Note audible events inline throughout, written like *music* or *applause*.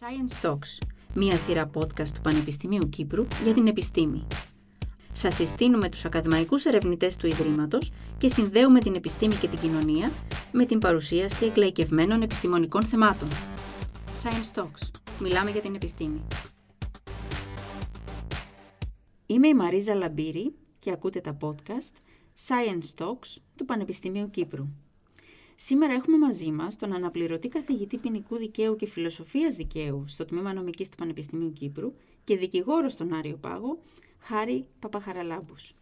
Science Talks, μία σειρά podcast του Πανεπιστημίου Κύπρου για την επιστήμη. Σας συστήνουμε τους ακαδημαϊκούς ερευνητές του Ιδρύματος και συνδέουμε την επιστήμη και την κοινωνία με την παρουσίαση εκλαϊκευμένων επιστημονικών θεμάτων. Science Talks. Μιλάμε για την επιστήμη. Είμαι η Μαρίζα Λαμπύρη και ακούτε τα podcast Science Talks του Πανεπιστημίου Κύπρου. Σήμερα έχουμε μαζί μας τον αναπληρωτή καθηγητή ποινικού δικαίου και φιλοσοφίας δικαίου στο τμήμα νομικής του Πανεπιστημίου Κύπρου και δικηγόρος στον Άριο Πάγο, Χάρη Παπαχαραλάμπους.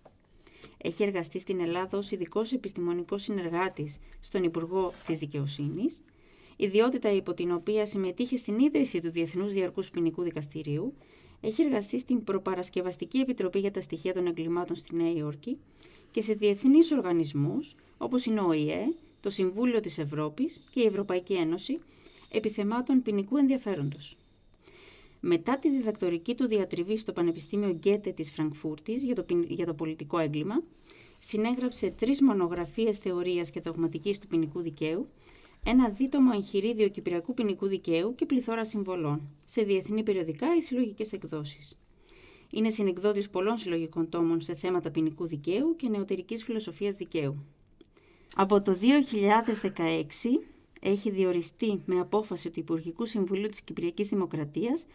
Έχει εργαστεί στην Ελλάδα ως ειδικός επιστημονικός συνεργάτης στον Υπουργό της Δικαιοσύνης, ιδιότητα υπό την οποία συμμετείχε στην ίδρυση του Διεθνούς Διαρκούς Ποινικού Δικαστηρίου, έχει εργαστεί στην Προπαρασκευαστική Επιτροπή για τα Στοιχεία των Εγκλημάτων στη Νέα Υόρκη και σε διεθνείς οργανισμούς όπως είναι ο ΟΗΕ, το Συμβούλιο της Ευρώπης και η Ευρωπαϊκή Ένωση επιθεμάτων ποινικού ενδιαφέροντος. Μετά τη διδακτορική του διατριβή στο Πανεπιστήμιο Γκέτε της Φραγκφούρτης για το, για το πολιτικό έγκλημα, συνέγραψε τρεις μονογραφίες θεωρίας και δογματικής του ποινικού δικαίου, ένα δίτομο εγχειρίδιο κυπριακού ποινικού δικαίου και πληθώρα συμβολών, σε διεθνή περιοδικά ή συλλογικές εκδόσεις. Είναι συνεκδότης πολλών συλλογικών τόμων σε θέματα ποινικού δικαίου και νεωτερικής φιλοσοφίας δικαίου. Από το 2016 έχει διοριστεί με απόφαση του Υπουργικού Συμβουλίου της Κυπριακής Δημοκρατίας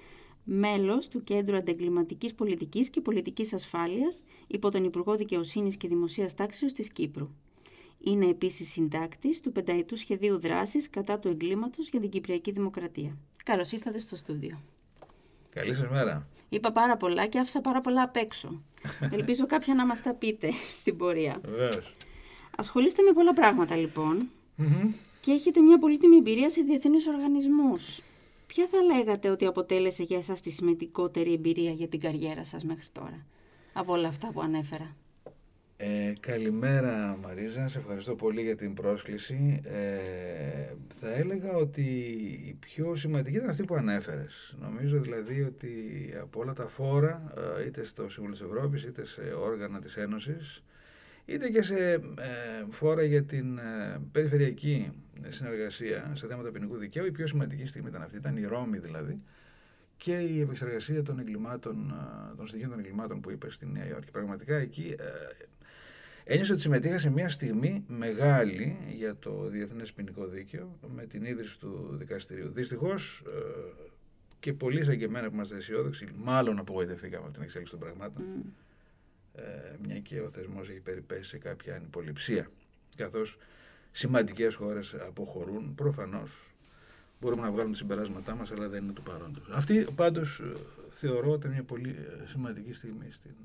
μέλος του Κέντρου Αντεγκληματικής Πολιτικής και Πολιτικής Ασφάλειας υπό τον Υπουργό Δικαιοσύνης και Δημοσίας Τάξεως της Κύπρου. Είναι επίσης συντάκτης του πενταετού σχεδίου δράσης κατά του εγκλήματος για την Κυπριακή Δημοκρατία. Καλώς ήρθατε στο στούντιο. Καλή σας μέρα. Είπα πάρα πολλά και άφησα πάρα πολλά απ' έξω. *laughs* Ελπίζω κάποια να μας τα πείτε στην πορεία. Βεβαίως. Ασχολείστε με πολλά πράγματα λοιπόν και έχετε μια πολύτιμη εμπειρία σε διεθνείς οργανισμούς. Ποια θα λέγατε ότι αποτέλεσε για εσάς τη σημαντικότερη εμπειρία για την καριέρα σας μέχρι τώρα, από όλα αυτά που ανέφερα; Ε, καλημέρα Μαρίζα, σε ευχαριστώ πολύ για την πρόσκληση. Ε, θα έλεγα ότι η πιο σημαντική ήταν αυτή που ανέφερες. Νομίζω δηλαδή ότι από όλα τα φόρα, ε, είτε στο Συμβούλιο της Ευρώπης, είτε σε όργανα της Ένωσης, είτε και σε ε, φόρα για την ε, περιφερειακή συνεργασία σε θέματα ποινικού δικαίου. Η πιο σημαντική στιγμή ήταν αυτή, ήταν η Ρώμη δηλαδή και η επεξεργασία των εγκλημάτων, ε, των στοιχείων των εγκλημάτων που είπες στη Νέα Υόρκη. Πραγματικά εκεί ε, ένιωσα ότι συμμετείχα σε μια στιγμή μεγάλη για το Διεθνές Ποινικό Δίκαιο με την ίδρυση του δικαστηρίου. Δυστυχώς και πολλοί σαν και εμένα που είμαστε αισιόδοξοι, μάλλον απογοητευτήκαμε από την εξέλιξη των πραγμάτων ε, μια και ο θεσμός έχει περιπέσει σε κάποια ανυποληψία. Καθώς σημαντικές χώρες αποχωρούν, προφανώς μπορούμε να βγάλουμε συμπεράσματά μας, αλλά δεν είναι του παρόντος. Αυτή πάντως ε, θεωρώ ότι είναι μια πολύ ε, σημαντική στιγμή στην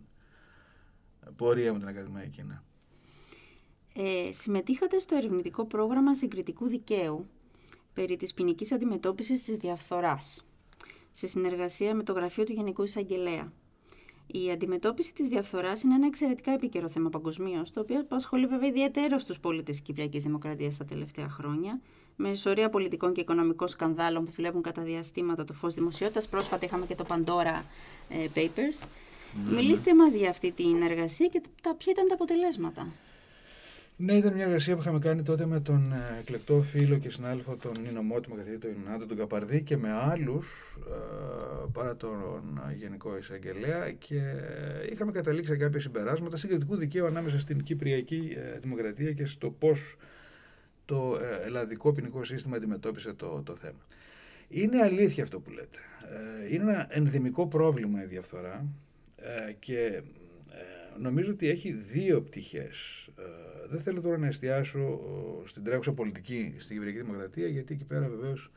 πορεία με την Ακαδημαϊκή Κίνα. Ε, συμμετείχατε στο ερευνητικό πρόγραμμα συγκριτικού δικαίου περί της ποινικής αντιμετώπισης της διαφθοράς σε συνεργασία με το Γραφείο του Γενικού Εισαγγελέα. Η αντιμετώπιση της διαφθοράς είναι ένα εξαιρετικά επίκαιρο θέμα παγκοσμίως, το οποίο απασχολεί βέβαια ιδιαίτερα στου πολίτες της Κυπριακής Δημοκρατίας τα τελευταία χρόνια, με σωρία πολιτικών και οικονομικών σκανδάλων που βλέπουν κατά διαστήματα το φως δημοσιότητας. Πρόσφατα είχαμε και το Pandora ε, Papers. Mm-hmm. Μιλήστε μα για αυτή την εργασία και τα, ποια ήταν τα αποτελέσματα. Ναι, ήταν μια εργασία που είχαμε κάνει τότε με τον ε, εκλεκτό φίλο και συνάδελφο τον Νίνο Μότιμο, καθηγητή του Ινάτο, τον Καπαρδί και με άλλους ε, παρά τον Γενικό Εισαγγελέα και είχαμε καταλήξει σε κάποια συμπεράσματα συγκριτικού δικαίου ανάμεσα στην Κυπριακή ε, Δημοκρατία και στο πώς το ελλαδικό ποινικό σύστημα αντιμετώπισε το, το θέμα. Είναι αλήθεια αυτό που λέτε. Είναι ένα ενδυμικό πρόβλημα η διαφθορά και νομίζω ότι έχει δύο πτυχές δεν θέλω τώρα να εστιάσω στην τρέχουσα πολιτική στην Κυπριακή Δημοκρατία, γιατί εκεί πέρα βεβαίως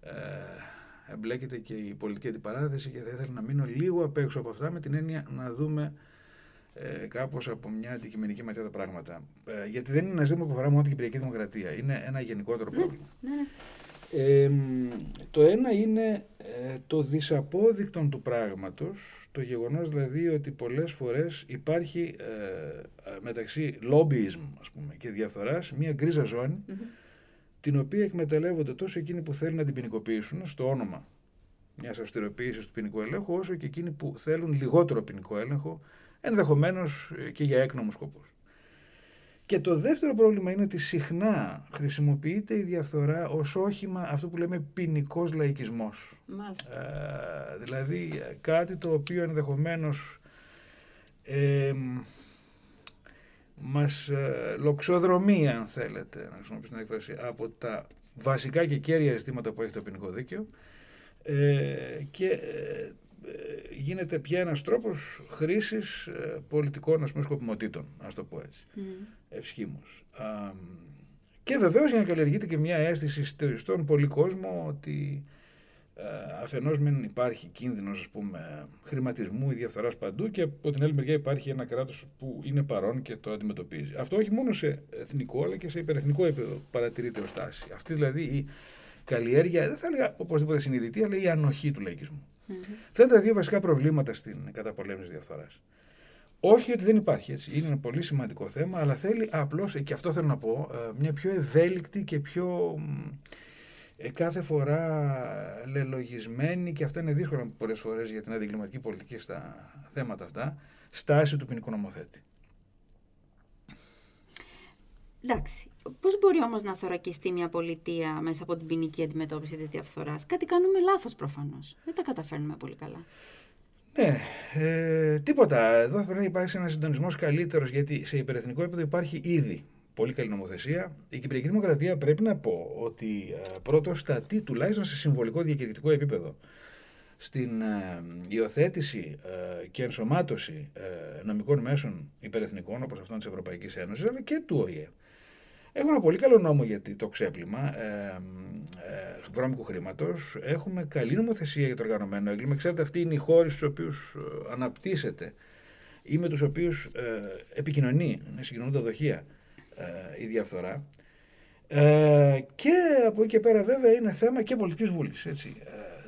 ε, εμπλέκεται και η πολιτική αντιπαράθεση και θα ήθελα να μείνω λίγο απ' έξω από αυτά με την έννοια να δούμε ε, κάπως από μια αντικειμενική ματιά τα πράγματα. Ε, γιατί δεν είναι ένα ζήτημα που αφορά μόνο την Κυπριακή Δημοκρατία. Είναι ένα γενικότερο ναι, πρόβλημα. Ναι, ναι. Ε, το ένα είναι ε, το δυσαπόδεικτο του πράγματος, το γεγονός δηλαδή ότι πολλές φορές υπάρχει ε, μεταξύ lobbyism ας πούμε, και διαφθοράς μια γκρίζα την οποία εκμεταλλεύονται τόσο εκείνοι που θέλουν να την ποινικοποιήσουν στο όνομα μιας αυστηροποίησης του ποινικού ελέγχου, όσο και εκείνοι που θέλουν λιγότερο ποινικό έλεγχο, ενδεχομένως και για έκνομους σκοπούς. Και το δεύτερο πρόβλημα είναι ότι συχνά χρησιμοποιείται η διαφθορά ως όχημα αυτό που λέμε ποινικός λαϊκισμός. Μάλιστα. Ε, δηλαδή κάτι το οποίο ενδεχομένως ε, μας ε, λοξοδρομεί, αν θέλετε, να χρησιμοποιήσω την έκφραση, από τα βασικά και κέρια ζητήματα που έχει το ποινικό δίκαιο ε, και ε, γίνεται πια ένας τρόπος χρήσης ε, πολιτικών ας πούμε, σκοπιμοτήτων, ας το πω έτσι, mm. ευσχήμως. και βεβαίως για να καλλιεργείται και μια αίσθηση στον πολύ κόσμο ότι ε, αφενός μην υπάρχει κίνδυνος ας πούμε, χρηματισμού ή διαφθοράς παντού και από την άλλη μεριά υπάρχει ένα κράτος που είναι παρόν και το αντιμετωπίζει. Αυτό όχι μόνο σε εθνικό αλλά και σε υπερεθνικό επίπεδο παρατηρείται ως τάση. Αυτή δηλαδή η καλλιέργεια, δεν θα έλεγα οπωσδήποτε συνειδητή, αλλά η ανοχή του λαϊκισμού. Mm-hmm. Αυτά είναι τα δύο βασικά προβλήματα στην καταπολέμηση διαφθοράς. Όχι ότι δεν υπάρχει έτσι. Είναι ένα πολύ σημαντικό θέμα, αλλά θέλει απλώς, και αυτό θέλω να πω, ε, μια πιο ευέλικτη και πιο ε, κάθε φορά λελογισμένη, και αυτά είναι δύσκολα πολλές φορές για την αντιγκληματική πολιτική στα θέματα αυτά, στάση του ποινικού νομοθέτη. Εντάξει. Πώς μπορεί όμως να θωρακιστεί μια πολιτεία μέσα από την ποινική αντιμετώπιση της διαφθοράς, Κάτι κάνουμε λάθος προφανώς. Δεν τα καταφέρνουμε πολύ καλά. Ναι, ε, τίποτα. Εδώ θα πρέπει να υπάρξει ένας συντονισμός καλύτερος, γιατί σε υπερεθνικό επίπεδο υπάρχει ήδη πολύ καλή νομοθεσία. Η Κυπριακή Δημοκρατία πρέπει να πω ότι ε, πρώτος στατεί τουλάχιστον σε συμβολικό διακηρυκτικό επίπεδο στην ε, υιοθέτηση ε, και ενσωμάτωση ε, νομικών μέσων υπερεθνικών όπως αυτών της Ευρωπαϊκής Ένωσης αλλά και του ΟΗΕ. Έχουμε ένα πολύ καλό νόμο για το ξέπλυμα ε, ε, βρώμικου χρήματος. Έχουμε καλή νομοθεσία για το οργανωμένο έγκλημα. Ξέρετε, αυτοί είναι οι χώροι στους οποίους ε, αναπτύσσεται ή με τους οποίους ε, επικοινωνεί, συγκοινωνούν τα δοχεία ε, η διαφθορά. Ε, και από εκεί και πέρα, βέβαια, είναι θέμα και πολιτικής βούλησης.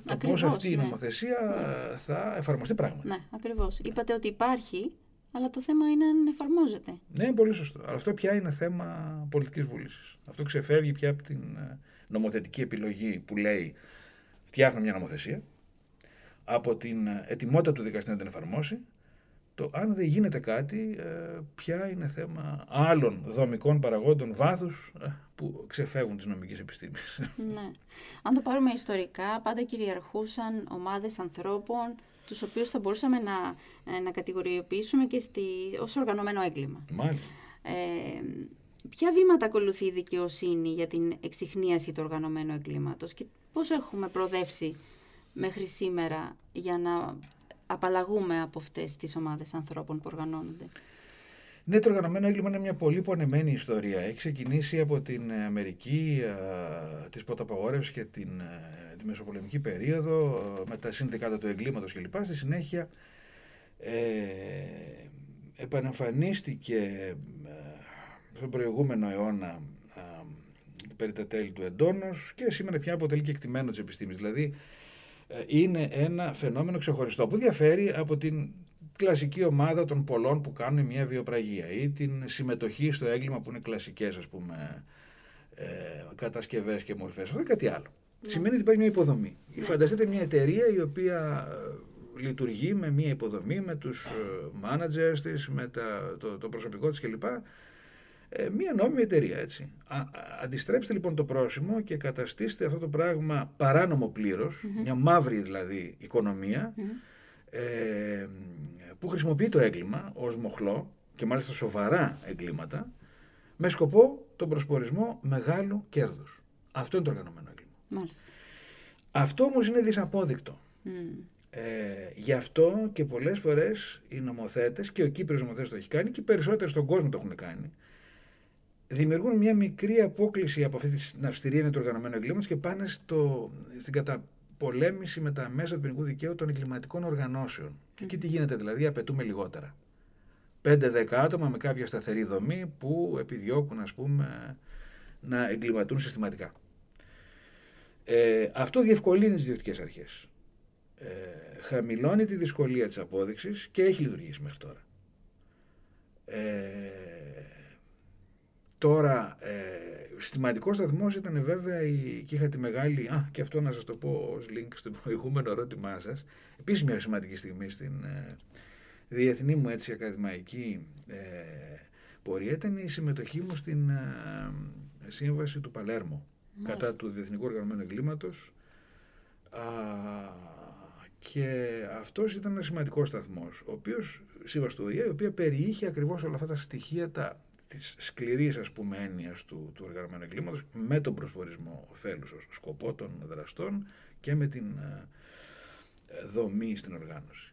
το πώς αυτή ναι. η νομοθεσία ναι. θα εφαρμοστεί πράγματι. Ναι, ακριβώς. Είπατε ότι υπάρχει αλλά το θέμα είναι αν εφαρμόζεται. Ναι, είναι πολύ σωστό. Αλλά αυτό πια είναι θέμα πολιτικής βούλησης. Αυτό ξεφεύγει πια από την ε, νομοθετική επιλογή που λέει φτιάχνω μια νομοθεσία, από την ε, ετοιμότητα του δικαστή να την εφαρμόσει, το αν δεν γίνεται κάτι, ε, πια είναι θέμα άλλων δομικών παραγόντων βάθους που ξεφεύγουν τις νομικές επιστήμες. Ναι. Αν το πάρουμε ιστορικά, πάντα κυριαρχούσαν ομάδες ανθρώπων τους οποίους θα μπορούσαμε να, ε, να κατηγοριοποιήσουμε και στη, ως οργανωμένο έγκλημα. Μάλιστα. Ε, ποια βήματα ακολουθεί η δικαιοσύνη για την εξυχνίαση του οργανωμένου εγκλήματος και πώς έχουμε προοδεύσει μέχρι σήμερα για να απαλλαγούμε από αυτές τις ομάδες ανθρώπων που οργανώνονται; Ναι, το οργανωμένο έγκλημα είναι μια πολύ πονεμένη ιστορία. Έχει ξεκινήσει από την Αμερική τη της ποταπαγόρευσης και την, ε, τη μεσοπολεμική περίοδο ε, με τα συνδικάτα του εγκλήματος κλπ. Στη συνέχεια ε, επανεμφανίστηκε ε, στον προηγούμενο αιώνα ε, περί τα τέλη του εντόνος και σήμερα πια αποτελεί και εκτιμένο της επιστήμης. Δηλαδή είναι ένα φαινόμενο ξεχωριστό που διαφέρει από την κλασική ομάδα των πολλών που κάνουν μια βιοπραγία ή την συμμετοχή στο έγκλημα που είναι κλασικές ας πούμε ε, κατασκευές και μορφές. Αυτό είναι κάτι άλλο. Ναι. Σημαίνει ότι υπάρχει μια υποδομή. Ναι. Φανταστείτε μια εταιρεία η οποία ε, λειτουργεί με μια υποδομή, με τους ε, managers της, με τα, το, το προσωπικό της κλπ. Ε, μια νόμιμη εταιρεία έτσι. Α, αντιστρέψτε λοιπόν το πρόσημο και καταστήστε αυτό το πράγμα παράνομο μια μαύρη δηλαδή ε, που χρησιμοποιεί το έγκλημα ως μοχλό και μάλιστα σοβαρά εγκλήματα με σκοπό τον προσπορισμό μεγάλου κέρδους. Αυτό είναι το οργανωμένο έγκλημα. Μάλιστα. Αυτό όμως είναι δυσαπόδεικτο. Ε, γι' αυτό και πολλές φορές οι νομοθέτες και ο Κύπριος νομοθέτης το έχει κάνει και οι περισσότεροι στον κόσμο το έχουν κάνει δημιουργούν μια μικρή απόκληση από αυτή την αυστηρή του οργανωμένου εγκλήματος και πάνε στο, στην κατα, πολέμηση με τα μέσα του ποινικού δικαίου των εγκληματικών οργανώσεων. Και εκεί τι γίνεται, δηλαδή, απαιτούμε λιγότερα. 5-10 άτομα με κάποια σταθερή δομή που επιδιώκουν, ας πούμε, να εγκληματούν συστηματικά. Ε, αυτό διευκολύνει τις διοικητικές αρχές. Ε, χαμηλώνει τη δυσκολία της απόδειξης και έχει λειτουργήσει μέχρι τώρα. Ε, Τώρα, ε, στιματικό σταθμός ήταν βέβαια η, και είχα τη μεγάλη. Α, και αυτό να σας το πω ως link στο *laughs* προηγούμενο ερώτημά σας. Επίσης, μια σημαντική στιγμή στην ε, διεθνή μου έτσι ακαδημαϊκή ε, πορεία ήταν η συμμετοχή μου στην ε, σύμβαση του Παλέρμο κατά του Διεθνικού Οργανωμένου Εγκλήματος και αυτός ήταν ένα σημαντικός σταθμός, ο οποίος, σύμβαση του ΟΗΕ, η οποία περιείχε ακριβώς όλα αυτά τα στοιχεία τα, της σκληρής ας πούμε έννοιας του, του οργανωμένου εγκλήματος με τον προσφορισμό ωφέλους ως σκοπό των δραστών και με την ε, δομή στην οργάνωση.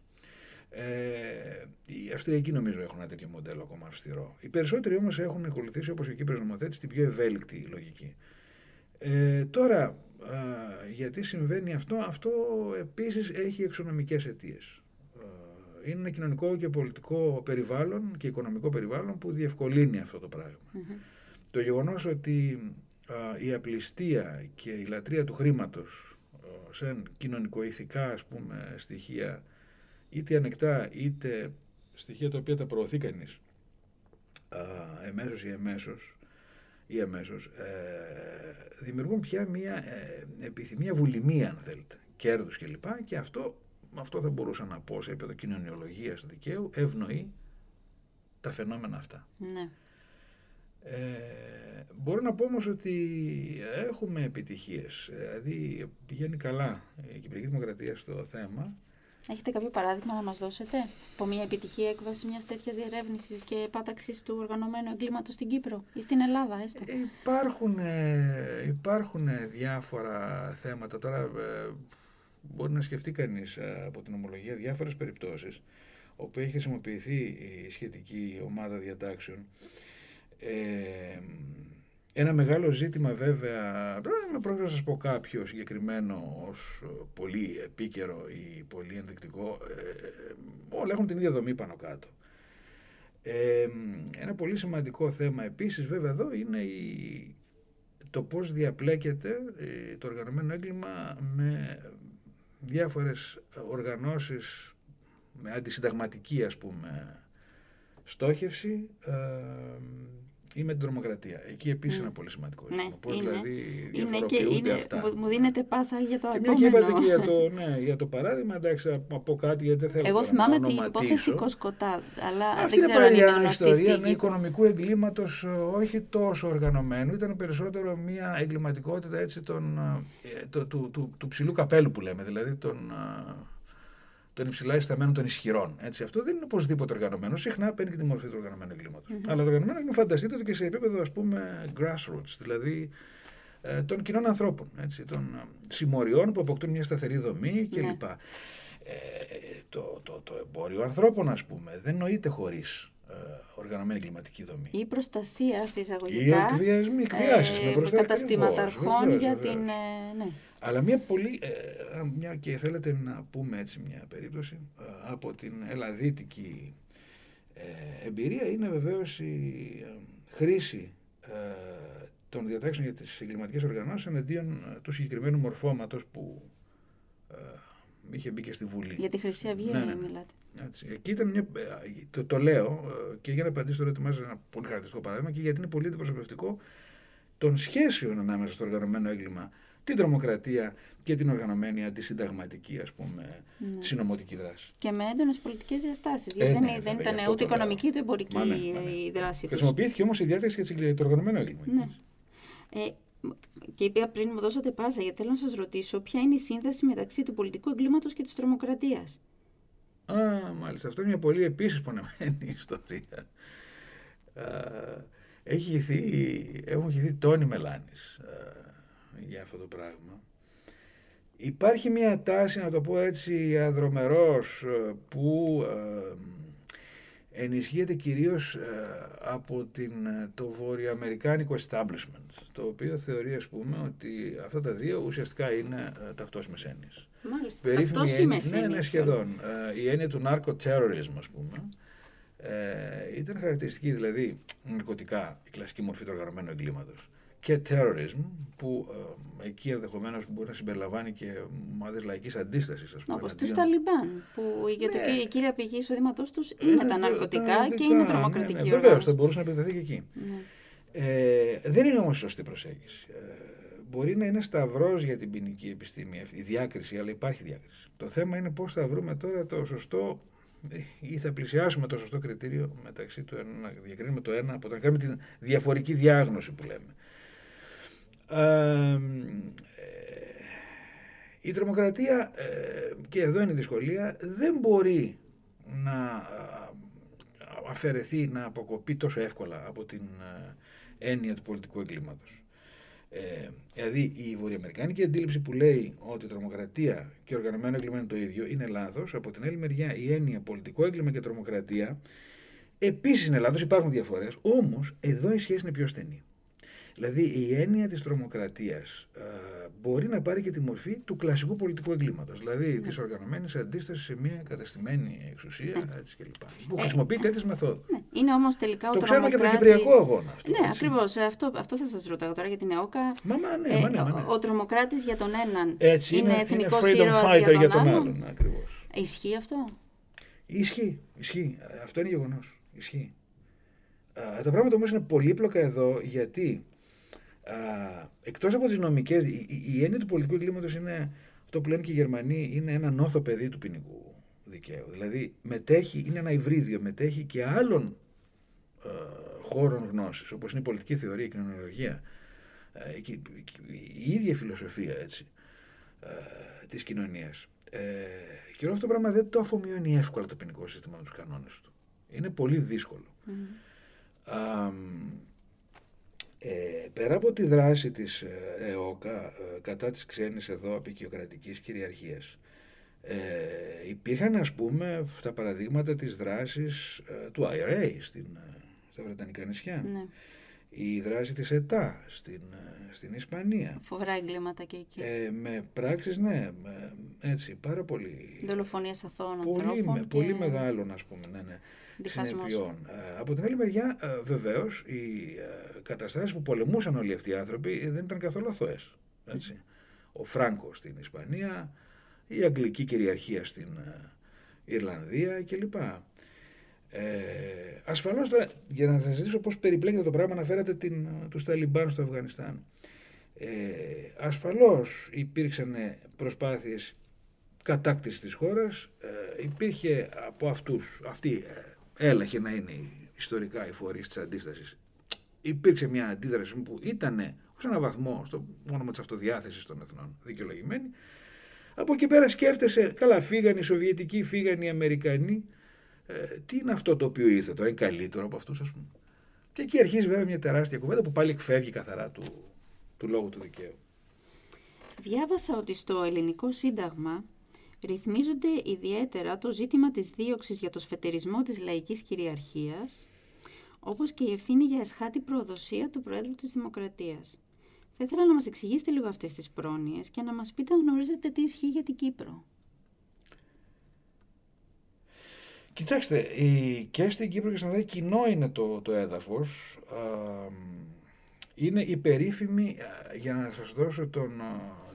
Ε, οι Αυστριακοί νομίζω έχουν ένα τέτοιο μοντέλο ακόμα αυστηρό. Οι περισσότεροι όμως έχουν ακολουθήσει όπως ο Κύπρος νομοθέτης την πιο ευέλικτη λογική. Ε, τώρα, γιατί συμβαίνει αυτό, αυτό επίσης έχει εξονομικές αιτίες. Είναι ένα κοινωνικό και πολιτικό περιβάλλον και οικονομικό περιβάλλον που διευκολύνει αυτό το πραγμα Το γεγονός ότι η απληστία και η λατρεία του χρήματος σαν κοινωνικοηθικά ας πούμε στοιχεία είτε ανεκτά είτε στοιχεία τα οποία τα προωθεί κανείς εμέσως ή εμέσως ή αμέσως ε, δημιουργούν πια μια ε, επιθυμία βουλημία αν θέλετε κέρδους κλπ. Και, και αυτό, αυτό θα μπορούσα να πω σε επίπεδο κοινωνιολογίας δικαίου ευνοεί τα φαινόμενα αυτά. Ναι. Ε, μπορώ να πω όμως ότι έχουμε επιτυχίες. Δηλαδή πηγαίνει καλά η Κυπριακή Δημοκρατία στο θέμα Έχετε κάποιο παράδειγμα να μας δώσετε από μια επιτυχή έκβαση μιας τέτοιας διερεύνησης και πάταξης του οργανωμένου εγκλήματος στην Κύπρο ή στην Ελλάδα έστω; Ε, υπάρχουν, ε, υπάρχουν διάφορα θέματα. Τώρα ε, μπορεί να σκεφτεί κανείς από την ομολογία διάφορες περιπτώσεις όπου έχει χρησιμοποιηθεί η σχετική ομάδα διατάξεων ένα μεγάλο ζήτημα βέβαια, με πρόκειται να σας πω κάποιο συγκεκριμένο ως πολύ επίκαιρο ή πολύ ενδεικτικό, ε, όλα έχουν την ίδια δομή πάνω κάτω. Ε, ένα πολύ σημαντικό θέμα επίσης βέβαια εδώ είναι η, το πώς διαπλέκεται ε, το οργανωμένο έγκλημα με διάφορες οργανώσεις με αντισυνταγματική ας πούμε στόχευση ή με την τρομοκρατία. Εκεί επίσης mm. είναι πολύ σημαντικό. Ναι, Πώς είναι. δηλαδή είναι και είναι, αυτά. Μου δίνετε πάσα για το και επόμενο. Και είπατε και για το, *laughs* ναι, για το παράδειγμα, εντάξει, να πω κάτι γιατί δεν θέλω Εγώ θυμάμαι την υπόθεση Κοσκοτά, αλλά Αυτή δεν ξέρω αν είναι γνωστή ιστορία είναι οικονομικού εγκλήματος όχι τόσο οργανωμένου, ήταν περισσότερο μια εγκληματικότητα έτσι, τον, ε, το, του, του, του, ψηλού καπέλου που λέμε, δηλαδή τον, των υψηλά εισταμένων των ισχυρών. Έτσι. Αυτό δεν είναι οπωσδήποτε οργανωμένο. Συχνά παίρνει και τη μορφή του οργανωμένου εγκλήματος. Mm-hmm. Αλλά το οργανωμένο εγκλήμα φανταστείτε το και σε επίπεδο ας πούμε grassroots, δηλαδή ε, των κοινών ανθρώπων, έτσι, των ε, συμμοριών που αποκτούν μια σταθερή δομή κλπ. Ναι. Ε, το, το, το εμπόριο ανθρώπων, ας πούμε, δεν νοείται χωρίς ε, οργανωμένη κλιματική δομή. Η προστασία σε εισαγωγικά. Οι εκβιασμοί, εκβιάσεις ε, με καταστήματα αρχών για την. Ε, ναι. Αλλά μια πολύ, ε, μια και θέλετε να πούμε έτσι μια περίπτωση ε, από την ελλαδίτικη ε, εμπειρία είναι βεβαίως η χρήση των διατάξεων για τις εγκληματικές οργανώσεις εναντίον του συγκεκριμένου μορφώματος που είχε μπει και στη Βουλή. Για τη Χρυσή Αυγή ναι, ναι, ναι. μιλάτε. Έτσι. Εκεί ήταν μια, το, το λέω και για να απαντήσω τώρα ετοιμάζω ένα πολύ χαρακτηριστικό παράδειγμα και γιατί είναι πολύ αντιπροσωπευτικό των σχέσεων ανάμεσα στο οργανωμένο έγκλημα την τρομοκρατία και την οργανωμένη αντισυνταγματική ας πούμε, ναι. συνωμοτική δράση. Και με έντονες πολιτικές διαστάσεις. Γιατί ε, ναι, δεν, ήταν ούτε οικονομική ούτε εμπορική ναι, η δράση τους. Χρησιμοποιήθηκε όμως η διάταξη για το οργανωμένο έγκλημα. Ναι. Ε, και είπα πριν μου δώσατε πάσα, γιατί θέλω να σας ρωτήσω ποια είναι η σύνδεση μεταξύ του πολιτικού εγκλήματος και της τρομοκρατίας; Α, μάλιστα. Αυτό είναι μια πολύ επίσης πονεμένη *laughs* ιστορία. Έχει γυθεί, έχουν γυθεί τόνοι μελάνης για αυτό το πράγμα. Υπάρχει μια τάση, να το πω έτσι αδρομερός, ε, που ε, ενισχύεται κυρίως ε, από την, το βορειοαμερικάνικο establishment, το οποίο θεωρεί, ας πούμε, ότι αυτά τα δύο ουσιαστικά είναι ταυτόσιμες έννοιες. Μάλιστα, ταυτόσιμες Ναι, ναι, σχεδόν. η έννοια του narco-terrorism, ας πούμε, ε, ήταν χαρακτηριστική, δηλαδή, ναρκωτικά, η κλασική μορφή του οργανωμένου εγκλήματος και terrorism, που ε, εκεί ενδεχομένως μπορεί να συμπεριλαμβάνει και ομάδες λαϊκής αντίστασης. Όπω του Ταλιμπάν, που για το, ναι. η κύρια πηγή εισοδήματός τους είναι τα ναρκωτικά και είναι τρομοκρατική ναι, ναι, Βεβαίως, θα μπορούσε να επεκταθεί και εκεί. Ναι. Ε, δεν είναι όμως σωστή προσέγγιση. Ε, μπορεί να είναι σταυρός για την ποινική επιστήμη αυτή, η διάκριση, αλλά υπάρχει διάκριση. Το θέμα είναι πώς θα βρούμε τώρα το σωστό ή θα πλησιάσουμε το σωστό κριτήριο μεταξύ του ένα, να διακρίνουμε το ένα από το να κάνουμε τη διαφορική διάγνωση που λέμε. Ε, η τρομοκρατία, ε, και εδώ είναι η δυσκολία, δεν μπορεί να αφαιρεθεί, να αποκοπεί τόσο εύκολα από την έννοια του πολιτικού εγκλήματος. Ε, δηλαδή η βορειοαμερικάνικη αντίληψη που λέει ότι η τρομοκρατία και οργανωμένο έγκλημα είναι το ίδιο είναι λάθος. Από την άλλη μεριά η έννοια πολιτικό έγκλημα και τρομοκρατία επίσης είναι λάθος, υπάρχουν διαφορές. Όμως εδώ η σχέση είναι πιο στενή. Δηλαδή η έννοια της τρομοκρατίας ε, μπορεί να πάρει και τη μορφή του κλασικού πολιτικού εγκλήματος, δηλαδή ναι. της οργανωμένης αντίστασης σε μια καταστημένη εξουσία ναι. έτσι κλπ. Που ε, χρησιμοποιεί τέτοιες μεθόδους. Ναι. Είναι όμως τελικά ο το τρομοκράτης... Το ξέρουμε και από τον Κυπριακό αγώνα. Αυτό, ναι, έτσι. ακριβώς. Αυτό, αυτό θα σας ρωτάω τώρα για την ΕΟΚΑ. Μα, μα, ναι, μα, ναι, μα, ναι. Ο, ο τρομοκράτης για τον έναν έτσι, είναι, είναι εθνικός ήρωας για τον, για τον άλλον; άλλον. Ακριβώς. Ισχύει αυτό; Ισχύει, ισχύει. Αυτό είναι γεγονός. Ισχύει. τα πράγματα όμως είναι πολύπλοκα εδώ γιατί εκτός από τις νομικές, η, η, έννοια του πολιτικού εγκλήματος είναι, αυτό που λένε και οι Γερμανοί, είναι ένα νόθο παιδί του ποινικού δικαίου. Δηλαδή μετέχει, είναι ένα υβρίδιο, μετέχει και άλλων ε, χώρων γνώσης, όπως είναι η πολιτική θεωρία, η κοινωνιολογία, ε, και, η ίδια φιλοσοφία έτσι, ε, της κοινωνίας. Ε, και όλο αυτό το πράγμα δεν το αφομοιώνει εύκολα το ποινικό σύστημα με τους κανόνες του. Είναι πολύ δύσκολο. Mm. Ε, πέρα από τη δράση της ε, ΕΟΚΑ ε, κατά της ξένης εδώ απεικιοκρατικής κυριαρχίας ε, υπήρχαν ας πούμε τα παραδείγματα της δράσης ε, του IRA στην, στα Βρετανικά νησιά. Ναι. Η δράση της ΕΤΑ στην, στην Ισπανία. Φοβερά εγκλήματα και εκεί. Ε, με πράξεις, ναι, με, έτσι, πάρα πολύ... Δολοφονίες αθώων πολύ, ανθρώπων. Με, και... Πολύ μεγάλων, ας πούμε, ναι, ναι συνεπειών. Ε, από την άλλη μεριά, ε, βεβαίως, οι ε, καταστάσεις που πολεμούσαν όλοι αυτοί οι άνθρωποι δεν ήταν καθόλου αθώες. Ο Φράγκο στην Ισπανία, η Αγγλική κυριαρχία στην Ιρλανδία κλπ. Ε, ασφαλώς, για να σας ζητήσω πώς περιπλέκεται το πράγμα, αναφέρατε την, τους Ταλιμπάν στο Αφγανιστάν. Ε, ασφαλώς υπήρξαν προσπάθειες κατάκτησης της χώρας, ε, υπήρχε από αυτούς, αυτοί έλαχε να είναι ιστορικά οι φορείς της αντίστασης. Υπήρξε μια αντίδραση που ήταν ω έναν βαθμό στο όνομα της αυτοδιάθεσης των εθνών δικαιολογημένη. Από εκεί πέρα σκέφτεσαι, καλά, φύγανε οι Σοβιετικοί, φύγανε οι Αμερικανοί. Ε, τι είναι αυτό το οποίο ήρθε τώρα, είναι καλύτερο από αυτούς, ας πούμε; Και εκεί αρχίζει βέβαια μια τεράστια κουβέντα που πάλι εκφεύγει καθαρά του, του λόγου του δικαίου. Διάβασα ότι στο ελληνικό σύνταγμα ρυθμίζονται ιδιαίτερα το ζήτημα της δίωξης για το σφετερισμό της λαϊκής κυριαρχίας, όπως και η ευθύνη για εσχάτη προδοσία του Προέδρου της Δημοκρατίας. Θα ήθελα να μας εξηγήσετε λίγο αυτές τις πρόνοιες και να μας πείτε αν γνωρίζετε τι ισχύει για την Κύπρο. Κοιτάξτε, και στην Κύπρο και στην Ελλάδα κοινό είναι το, το έδαφος. Είναι η περίφημη, για να σας δώσω τον,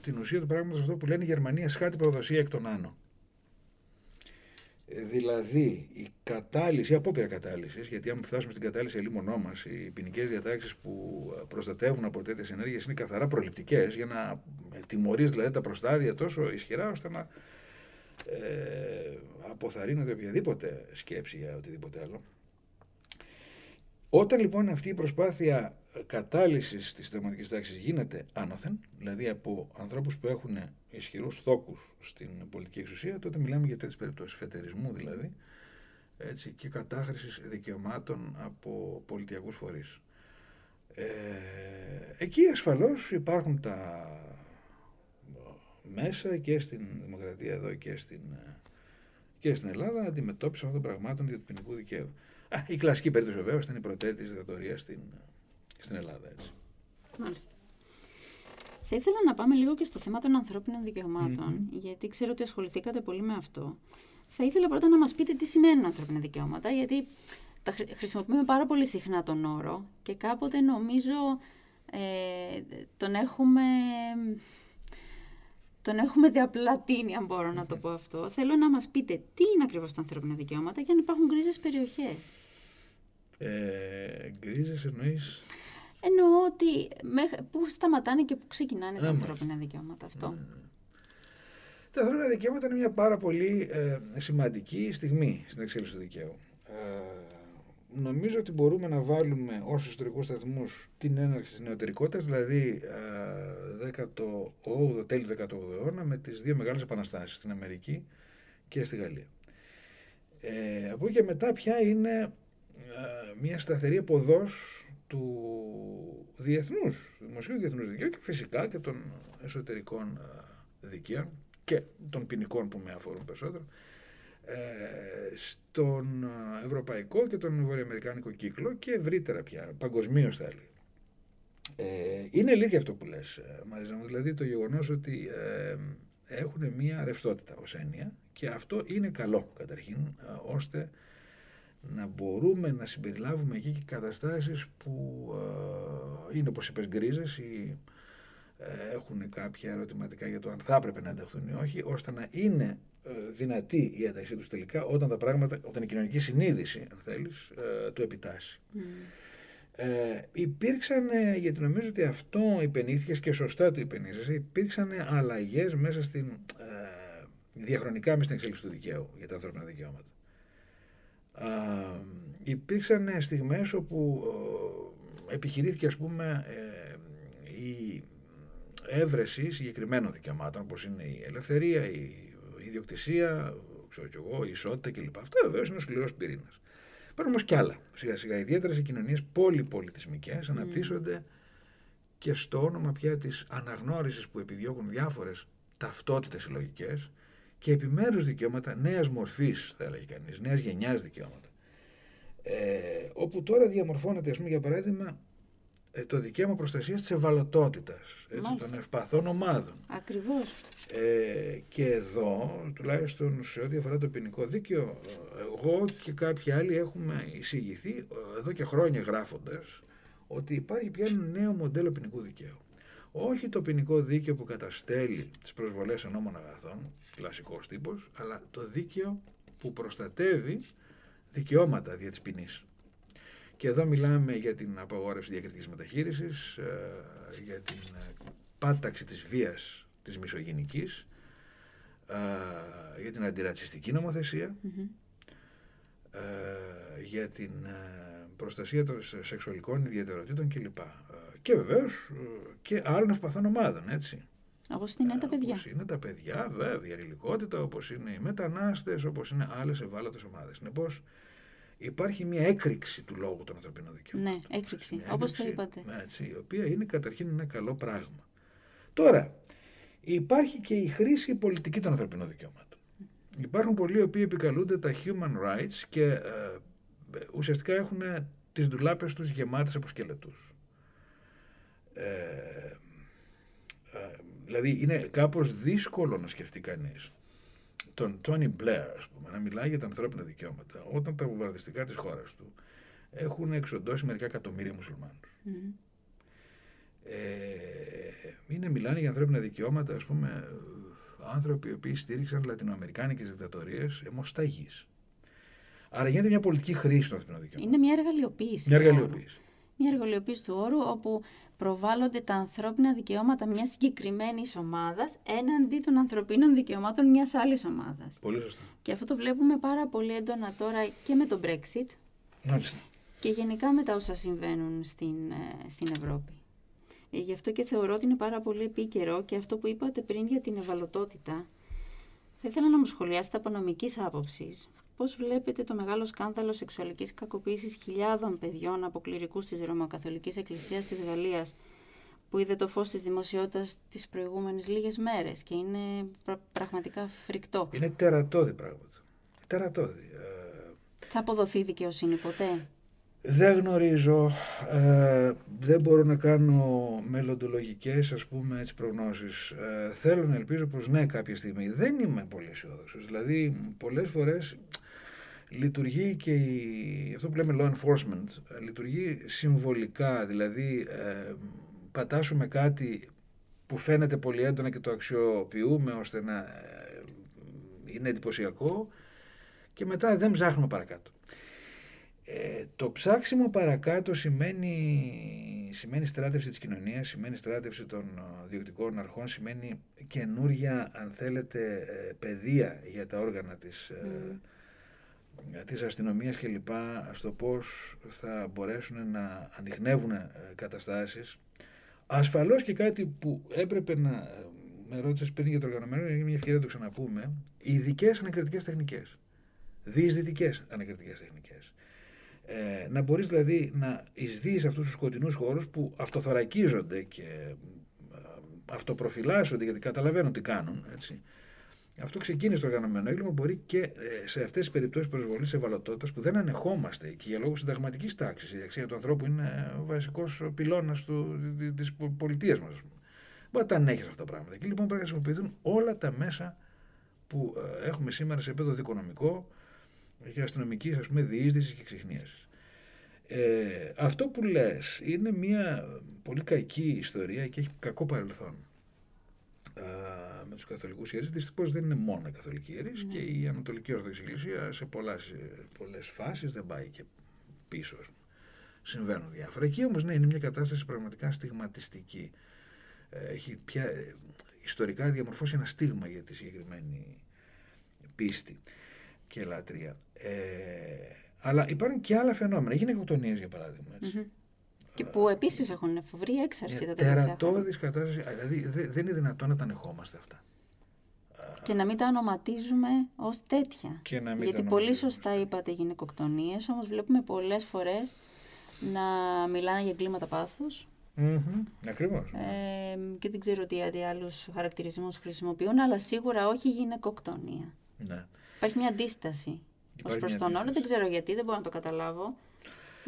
την ουσία του πράγματος αυτό που λένε οι Γερμανία σχάτη προδοσία εκ των άνω. Ε, δηλαδή η κατάλυση, η απόπειρα κατάλυσης, γιατί αν φτάσουμε στην κατάλυση ελίμονό μας, οι ποινικές διατάξεις που προστατεύουν από τέτοιες ενέργειες είναι καθαρά προληπτικές για να τιμωρείς δηλαδή τα προστάδια τόσο ισχυρά ώστε να ε, αποθαρρύνεται οποιαδήποτε σκέψη για οτιδήποτε άλλο. Όταν λοιπόν αυτή η προσπάθεια κατάλυσης της συνταγματικής τάξης γίνεται άνωθεν, δηλαδή από ανθρώπους που έχουν ισχυρούς θόκους στην πολιτική εξουσία, τότε μιλάμε για τέτοιες περιπτώσεις φετερισμού δηλαδή, έτσι, και κατάχρησης δικαιωμάτων από πολιτιακούς φορείς. Ε, εκεί ασφαλώς υπάρχουν τα μέσα και στην δημοκρατία εδώ και στην, και στην Ελλάδα αντιμετώπιση αυτών των πραγμάτων για του ποινικού δικαίου. Α, η κλασική περίπτωση βεβαίως ήταν η πρωτέτη δικτατορίας στην, στην Ελλάδα. Έτσι. Μάλιστα. Θα ήθελα να πάμε λίγο και στο θέμα των ανθρώπινων γιατί ξέρω ότι ασχοληθήκατε πολύ με αυτό. Θα ήθελα πρώτα να μας πείτε τι σημαίνουν ανθρώπινα δικαιώματα, γιατί τα χρησιμοποιούμε πάρα πολύ συχνά τον όρο και κάποτε νομίζω ε, τον έχουμε... Τον έχουμε διαπλατείνει, αν μπορώ να το πω αυτό. Θέλω να μας πείτε τι είναι ακριβώς τα ανθρώπινα δικαιώματα και αν υπάρχουν γκρίζες περιοχές. Ε, γκρίζες εννοείς... Εννοώ ότι πού σταματάνε και πού ξεκινάνε τα ανθρώπινα δικαιώματα αυτό. Ναι, ναι. Τα ανθρώπινα δικαιώματα είναι μια πάρα πολύ ε, σημαντική στιγμή στην εξέλιξη του δικαίου. Ε, νομίζω ότι μπορούμε να βάλουμε ως ιστορικούς σταθμούς την έναρξη της νεωτερικότητας, δηλαδή ε, 18ο, τέλη 18ου αιώνα, με τις δύο μεγάλες επαναστάσεις στην Αμερική και στη Γαλλία. Ε, από εκεί και μετά πια είναι ε, μια σταθερή αποδός του διεθνούς, του δημοσίου διεθνούς δικαίου και φυσικά και των εσωτερικών ε, δικαίων και των ποινικών που με αφορούν περισσότερο ε, στον ευρωπαϊκό και τον βορειοαμερικάνικο κύκλο και ευρύτερα πια, παγκοσμίως θα έλεγα. Ε, είναι αλήθεια αυτό που λες, Μαρίζα μου, δηλαδή το γεγονός ότι ε, έχουν μία ρευστότητα ως έννοια και αυτό είναι καλό καταρχήν, ώστε να μπορούμε να συμπεριλάβουμε εκεί και καταστάσεις που είναι όπως είπες γκρίζες ή έχουν κάποια ερωτηματικά για το αν θα έπρεπε να ενταχθούν ή όχι, ώστε να είναι ε, δυνατή η ένταξή τους τελικά όταν τα πράγματα, όταν η κοινωνική συνείδηση, αν θέλεις, ε, του επιτάσσει. Mm. Ε, υπήρξαν, γιατί νομίζω ότι αυτό υπενήχθηκε και σωστά το υπενήχθηκε, υπήρξαν αλλαγές μέσα στην, ε, διαχρονικά μέσα στην εξέλιξη του δικαίου για τα ανθρώπινα δικαιώματα. Ε, υπήρξαν στιγμές όπου ε, επιχειρήθηκε ας πούμε η έβρεση συγκεκριμένων δικαιωμάτων όπως είναι η ελευθερία, η ιδιοκτησία, ξέρω κι εγώ, η ισότητα κλπ. Αυτό βεβαίως είναι ο σκληρός πυρήνας. Υπάρχουν όμως κι άλλα. Σιγά σιγά, ιδιαίτερα σε κοινωνίες πολυπολιτισμικές, mm. αναπτύσσονται και στο όνομα πια της αναγνώρισης που επιδιώκουν διάφορες ταυτότητες συλλογικές και επιμέρους δικαιώματα νέας μορφής, θα έλεγε κανείς, νέας γενιάς δικαιώματα. Ε, όπου τώρα διαμορφώνεται, ας πούμε, για παράδειγμα, ε, το δικαίωμα προστασίας της ευαλωτότητας των ευπαθών ομάδων. Ακριβώς. Ε, και εδώ, τουλάχιστον σε ό,τι αφορά το ποινικό δίκαιο, εγώ και κάποιοι άλλοι έχουμε εισηγηθεί ε, εδώ και χρόνια γράφοντας ότι υπάρχει πια ένα νέο μοντέλο ποινικού δικαίου. Όχι το ποινικό δίκαιο που καταστέλει τις προσβολές ενόμων αγαθών, κλασικός τύπος, αλλά το δίκαιο που προστατεύει δικαιώματα δια της ποινής. Και εδώ μιλάμε για την απαγόρευση διακριτικής μεταχείρισης, ε, για την ε, πάταξη της βίας της μισογενικής, ε, για την αντιρατσιστική για την προστασία των σεξουαλικών ιδιαιτεροτήτων κλπ. Και βεβαίως και άλλων ευπαθών ομάδων, έτσι. Όπως είναι τα παιδιά. Όπως είναι τα παιδιά, βέβαια, η ανηλικότητα, όπως είναι οι μετανάστες, όπως είναι άλλες ευάλωτες ομάδες. Συνεπώς, υπάρχει μια έκρηξη του λόγου των ανθρωπίνων δικαιωμάτων. Ναι, έκρηξη, όπως το είπατε. Έτσι, η οποία είναι καταρχήν ένα καλό πράγμα. Τώρα, υπάρχει και η χρήση πολιτική των ανθρωπίνων δικαιωμάτων. Υπάρχουν πολλοί οι οποίοι επικαλούνται τα human rights και ε, ουσιαστικά έχουν τις ντουλάπες τους γεμάτες από σκελετούς. Ε, ε, δηλαδή είναι κάπως δύσκολο να σκεφτεί κανείς τον Τόνι Μπλερ, ας πούμε, να μιλάει για τα ανθρώπινα δικαιώματα, όταν τα βομβαρδιστικά της χώρας του έχουν εξοντώσει μερικά εκατομμύρια μουσουλμάνους. Mm. Ε, είναι, μιλάνε για ανθρώπινα δικαιώματα, ας πούμε, άνθρωποι οι οποίοι στήριξαν λατινοαμερικάνικες δικτατορίες αιμοσταγής. Άρα γίνεται μια πολιτική χρήση των ανθρωπίνων δικαιωμάτων. Είναι μια εργαλειοποίηση. Μια εργαλειοποίηση. Μια εργαλειοποίηση του όρου όπου προβάλλονται τα ανθρώπινα δικαιώματα μιας συγκεκριμένης ομάδας έναντι των ανθρωπίνων δικαιωμάτων μιας άλλης ομάδας. Πολύ σωστά. Και αυτό το βλέπουμε πάρα πολύ έντονα τώρα και με το Brexit. Μάλιστα. Και γενικά με τα όσα συμβαίνουν στην, ε, στην Ευρώπη. Ε, γι' αυτό και θεωρώ ότι είναι πάρα πολύ επίκαιρο και αυτό που είπατε πριν για την ευαλωτότητα. Θα ήθελα να μου σχολιάσετε από νομικής άποψης πώς βλέπετε το μεγάλο σκάνδαλο σεξουαλικής κακοποίησης χιλιάδων παιδιών από κληρικούς της Ρωμακαθολικής Εκκλησίας της Γαλλίας που είδε το φως της δημοσιότητας τις προηγούμενες λίγες μέρες και είναι πραγματικά φρικτό. Είναι τερατώδη πράγματα. Τερατώδη. Ε. Θα αποδοθεί δικαιοσύνη ποτέ; Δεν γνωρίζω, ε, δεν μπορώ να κάνω μελλοντολογικές ας πούμε έτσι προγνώσεις. Ε, θέλω να ελπίζω πως ναι κάποια στιγμή. Δεν είμαι πολύ αισιόδοξος. Δηλαδή πολλές φορές λειτουργεί και η, αυτό που λέμε law enforcement, ε, λειτουργεί συμβολικά, δηλαδή ε, πατάσουμε κάτι που φαίνεται πολύ έντονα και το αξιοποιούμε ώστε να ε, είναι εντυπωσιακό και μετά δεν ψάχνουμε παρακάτω. Ε, το ψάξιμο παρακάτω σημαίνει, σημαίνει στράτευση της κοινωνίας, σημαίνει στράτευση των ε, διοικητικών αρχών, σημαίνει καινούρια, αν θέλετε, ε, παιδεία για τα όργανα της, mm. Της αστυνομίας κλπ. στο πώς θα μπορέσουν να ανοιχνεύουν καταστάσεις. Ασφαλώς και κάτι που έπρεπε να με ρώτησες πριν για το οργανωμένο, είναι μια ευκαιρία να το ξαναπούμε. Ειδικές ανακριτικέ τεχνικές. Διεισδυτικές ανακριτικέ τεχνικές. Ε, να μπορείς δηλαδή να εισδύεις αυτούς τους σκοτεινούς χώρους που αυτοθωρακίζονται και ε, αυτοπροφυλάσσονται γιατί καταλαβαίνουν τι κάνουν. Έτσι. Αυτό ξεκίνησε το οργανωμένο έγκλημα. Μπορεί και ε, σε αυτές τις περιπτώσεις προσβολής ευαλωτότητας που δεν ανεχόμαστε και για λόγους συνταγματικής τάξης. Η αξία του ανθρώπου είναι ο βασικός πυλώνας της πολιτείας μας. Μπορεί να τα ανέχεις αυτά τα πράγματα. Και λοιπόν πρέπει να χρησιμοποιηθούν όλα τα μέσα που ε, έχουμε σήμερα σε επίπεδο δικονομικό και αστυνομικής ας πούμε διείσδυσης και ξεχνίασης. Ε, αυτό που λες είναι μια πολύ κακή ιστορία και έχει κακό παρελθόν ε, με τους καθολικούς ιερείς. Δυστυχώς δεν είναι μόνο οι καθολικοί ιερείς ναι. και η Ανατολική Ορθόδοξη Εκκλησία σε πολλές, πολλές φάσεις δεν πάει και πίσω. Συμβαίνουν διάφορα. Εκεί όμως ναι, είναι μια κατάσταση πραγματικά στιγματιστική έχει πια ε, ιστορικά διαμορφώσει ένα στίγμα για τη συγκεκριμένη πίστη και λατρεία. Ε, αλλά υπάρχουν και άλλα φαινόμενα. Γυναικοκτονίες για παράδειγμα. Και που επίσης έχουν φοβρή έξαρση τα τελευταία Τερατώδης κατάσταση. Δηλαδή δεν είναι δυνατόν να τα ανεχόμαστε αυτά. Και να μην τα ονοματίζουμε ως τέτοια. Και να μην Γιατί πολύ σωστά είπατε γυναικοκτονίες, όμως βλέπουμε πολλές φορές να μιλάνε για εγκλήματα πάθους Mm-hmm. Ακριβώς. Ε, και δεν ξέρω τι, τι άλλους χαρακτηρισμούς χρησιμοποιούν, αλλά σίγουρα όχι γυναικοκτονία. Ναι. Υπάρχει μια αντίσταση ως προς τον όρο. Δεν ξέρω γιατί, δεν μπορώ να το καταλάβω.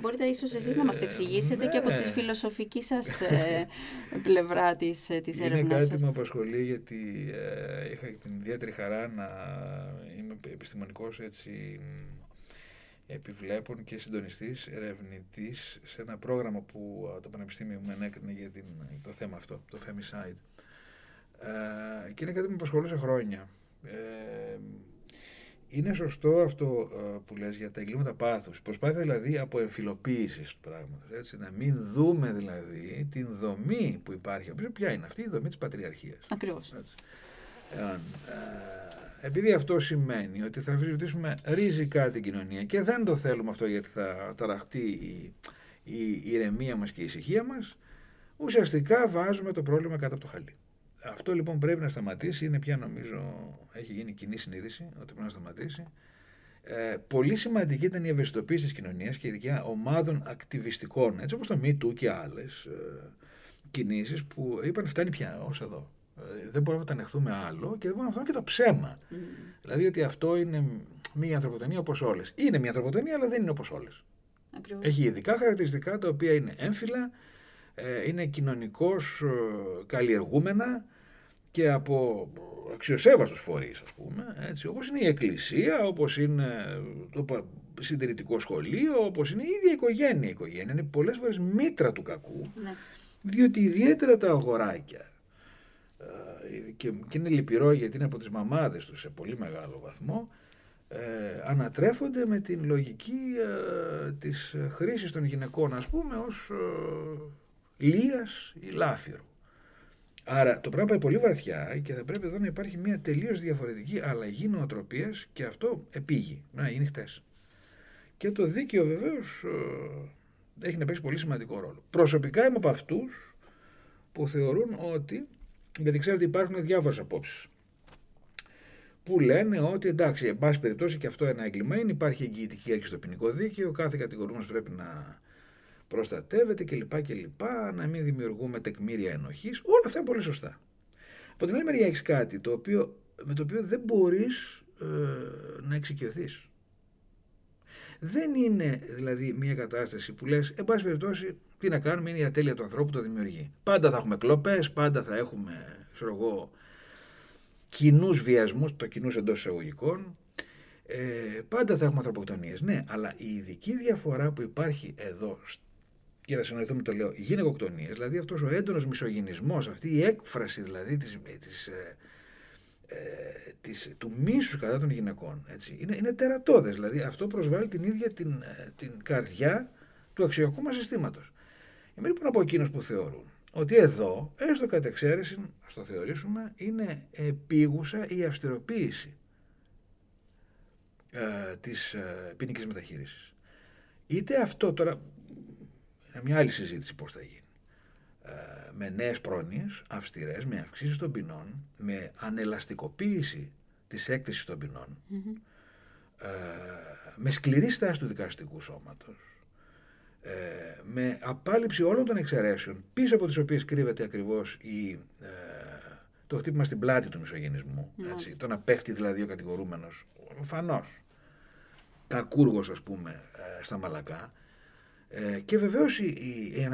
Μπορείτε ίσως εσείς να μας το ε, εξηγήσετε και από τη ναι. φιλοσοφική σας ε, πλευρά της, ε, της έρευνας Είναι κάτι που με απασχολεί γιατί ε, είχα την ιδιαίτερη χαρά να είμαι επιστημονικός έτσι, επιβλέπων και συντονιστής, ερευνητής σε ένα πρόγραμμα που το Πανεπιστήμιο μου ενέκρινε για την, το θέμα αυτό, το Femicide. Ε, και είναι κάτι που με απασχολούσε χρόνια. Ε, είναι σωστό αυτό ε, που λες για τα εγκλήματα πάθους. Προσπάθεια δηλαδή από εμφυλοποίησης του πράγματος. Έτσι, να μην δούμε δηλαδή την δομή που υπάρχει. Ποια είναι αυτή η δομή της πατριαρχίας. Ακριβώς. Έτσι. Ε, επειδή αυτό σημαίνει ότι θα αμφισβητήσουμε ριζικά την κοινωνία και δεν το θέλουμε αυτό γιατί θα ταραχτεί η, η, ηρεμία μας και η ησυχία μας, ουσιαστικά βάζουμε το πρόβλημα κάτω από το χαλί. Αυτό λοιπόν πρέπει να σταματήσει, είναι πια νομίζω έχει γίνει κοινή συνείδηση ότι πρέπει να σταματήσει. Ε, πολύ σημαντική ήταν η ευαισθητοποίηση της κοινωνίας και ειδικά ομάδων ακτιβιστικών, έτσι όπως το MeToo και άλλες ε, κινήσεις που είπαν φτάνει πια ως εδώ. Ε, δεν μπορούμε να το ανεχθούμε άλλο και δεν μπορούμε να ανεχθούμε και το ψέμα. Mm. Δηλαδή ότι αυτό είναι μια ανθρωποτενία όπως όλες. Είναι μια ανθρωποτενία, αλλά δεν είναι όπως όλες. Έχει ειδικά χαρακτηριστικά τα οποία είναι έμφυλα, ε, είναι κοινωνικώς ε, καλλιεργούμενα και από αξιοσέβαστους φορείς ας πούμε, έτσι, όπως είναι η εκκλησία, όπως είναι το συντηρητικό σχολείο, όπως είναι η ίδια η οικογένεια. Η οικογένεια είναι πολλές φορές μήτρα του κακού, ναι. διότι ιδιαίτερα τα αγοράκια ε, και, και είναι λυπηρό γιατί είναι από τις μαμάδες τους σε πολύ μεγάλο βαθμό, ε, ανατρέφονται με την λογική ε, της χρήσης των γυναικών ας πούμε ως ε, λίας ή λάφυρου. Άρα το πράγμα πάει πολύ βαθιά και θα πρέπει εδώ να υπάρχει μια τελείως διαφορετική αλλαγή νοοτροπίας και αυτό επίγει, να γίνει χτες. Και το δίκαιο βεβαίως ε, έχει να παίξει πολύ σημαντικό ρόλο. Προσωπικά είμαι από αυτούς που θεωρούν ότι γιατί ξέρετε υπάρχουν διάφορες απόψεις που λένε ότι εντάξει, εν πάση περιπτώσει και αυτό ένα έγκλημα είναι, υπάρχει εγγυητική αρχή στο ποινικό δίκαιο, κάθε κατηγορούμενος πρέπει να προστατεύεται κλπ. κλπ να μην δημιουργούμε τεκμήρια ενοχής, όλα αυτά είναι πολύ σωστά. Από την άλλη μεριά έχεις κάτι το οποίο, με το οποίο δεν μπορείς ε, να εξοικειωθείς. Δεν είναι δηλαδή μια κατάσταση που λες, εν πάση περιπτώσει, τι να κάνουμε, είναι η ατέλεια του ανθρώπου που το δημιουργεί. Πάντα θα έχουμε κλοπές, πάντα θα έχουμε, ξέρω εγώ, κοινούς βιασμούς, το κοινούς εντός εισαγωγικών. Ε, πάντα θα έχουμε ανθρωποκτονίες. Ναι, αλλά η ειδική διαφορά που υπάρχει εδώ, για να συνοηθούμε το λέω, γυναικοκτονίες, δηλαδή αυτός ο έντονος μισογυνισμός, αυτή η έκφραση δηλαδή της της, ε, ε, της, του μίσους κατά των γυναικών. Έτσι. Είναι, είναι τερατώδες, δηλαδή αυτό προσβάλλει την ίδια την, ε, την καρδιά του αξιακού μας συστήματος. Είμαι λοιπόν από εκείνους που θεωρούν ότι εδώ, έστω κατ' εξαίρεση, ας το θεωρήσουμε, είναι επίγουσα η αυστηροποίηση ε, της ε, ποινικής μεταχείρισης. Είτε αυτό τώρα, είναι μια άλλη συζήτηση πώς θα γίνει, ε, με νέες πρόνοιες, αυστηρές, με αυξήσεις των ποινών, με ανελαστικοποίηση της έκθεσης των ποινων ε, με σκληρή στάση του δικαστικού σώματος, ε, με απάλληψη όλων των εξαιρέσεων, πίσω από τις οποίες κρύβεται ακριβώς η, ε, το χτύπημα στην πλάτη του μισογενισμού. Έτσι, το να πέφτει δηλαδή ο κατηγορούμενος, φανώς, κακούργος ας πούμε, ε, στα μαλακά, ε, και βεβαίως η, η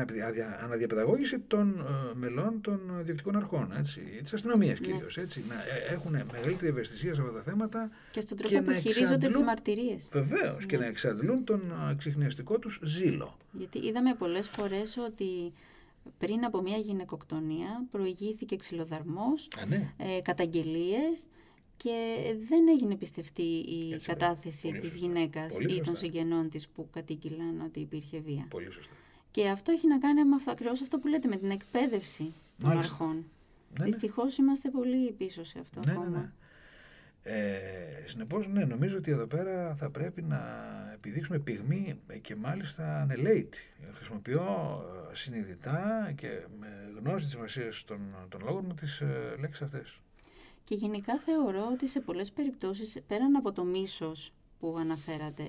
αναδιαπαιδαγώγηση των ε, μελών των διοικητικών αρχών, της αστυνομίας ναι. κυρίως. Να ε, έχουν μεγαλύτερη ευαισθησία σε αυτά τα θέματα. Και στον τρόπο που χειρίζονται τις μαρτυρίες. Βεβαίως. Και ναι. να εξαντλούν τον ξυχνιαστικό τους ζήλο. Γιατί είδαμε πολλές φορές ότι πριν από μια γυναικοκτονία προηγήθηκε ξυλοδαρμός, ναι. ε, καταγγελίες και δεν έγινε πιστευτή η Έτσι, κατάθεση της σωστά. γυναίκας ή των συγγενών της που κατήγγυλαν ότι υπήρχε βία. Πολύ σωστά. Και αυτό έχει να κάνει με αυτό, ακριβώς αυτό που λέτε, με την εκπαίδευση των Μάλιστα. αρχών. Ναι, ναι. Δυστυχώς είμαστε πολύ πίσω σε αυτό ναι, ακόμα. Ναι, ναι. Ε, Συνεπώς, ναι, νομίζω ότι εδώ πέρα θα πρέπει να επιδείξουμε πυγμή και μάλιστα ανελέητη. Χρησιμοποιώ ε, συνειδητά και με γνώση της σημασίας των, των λόγων μου τις ε, λέξεις αυτές. Και γενικά θεωρώ ότι σε πολλές περιπτώσεις, πέραν από το μίσος που αναφέρατε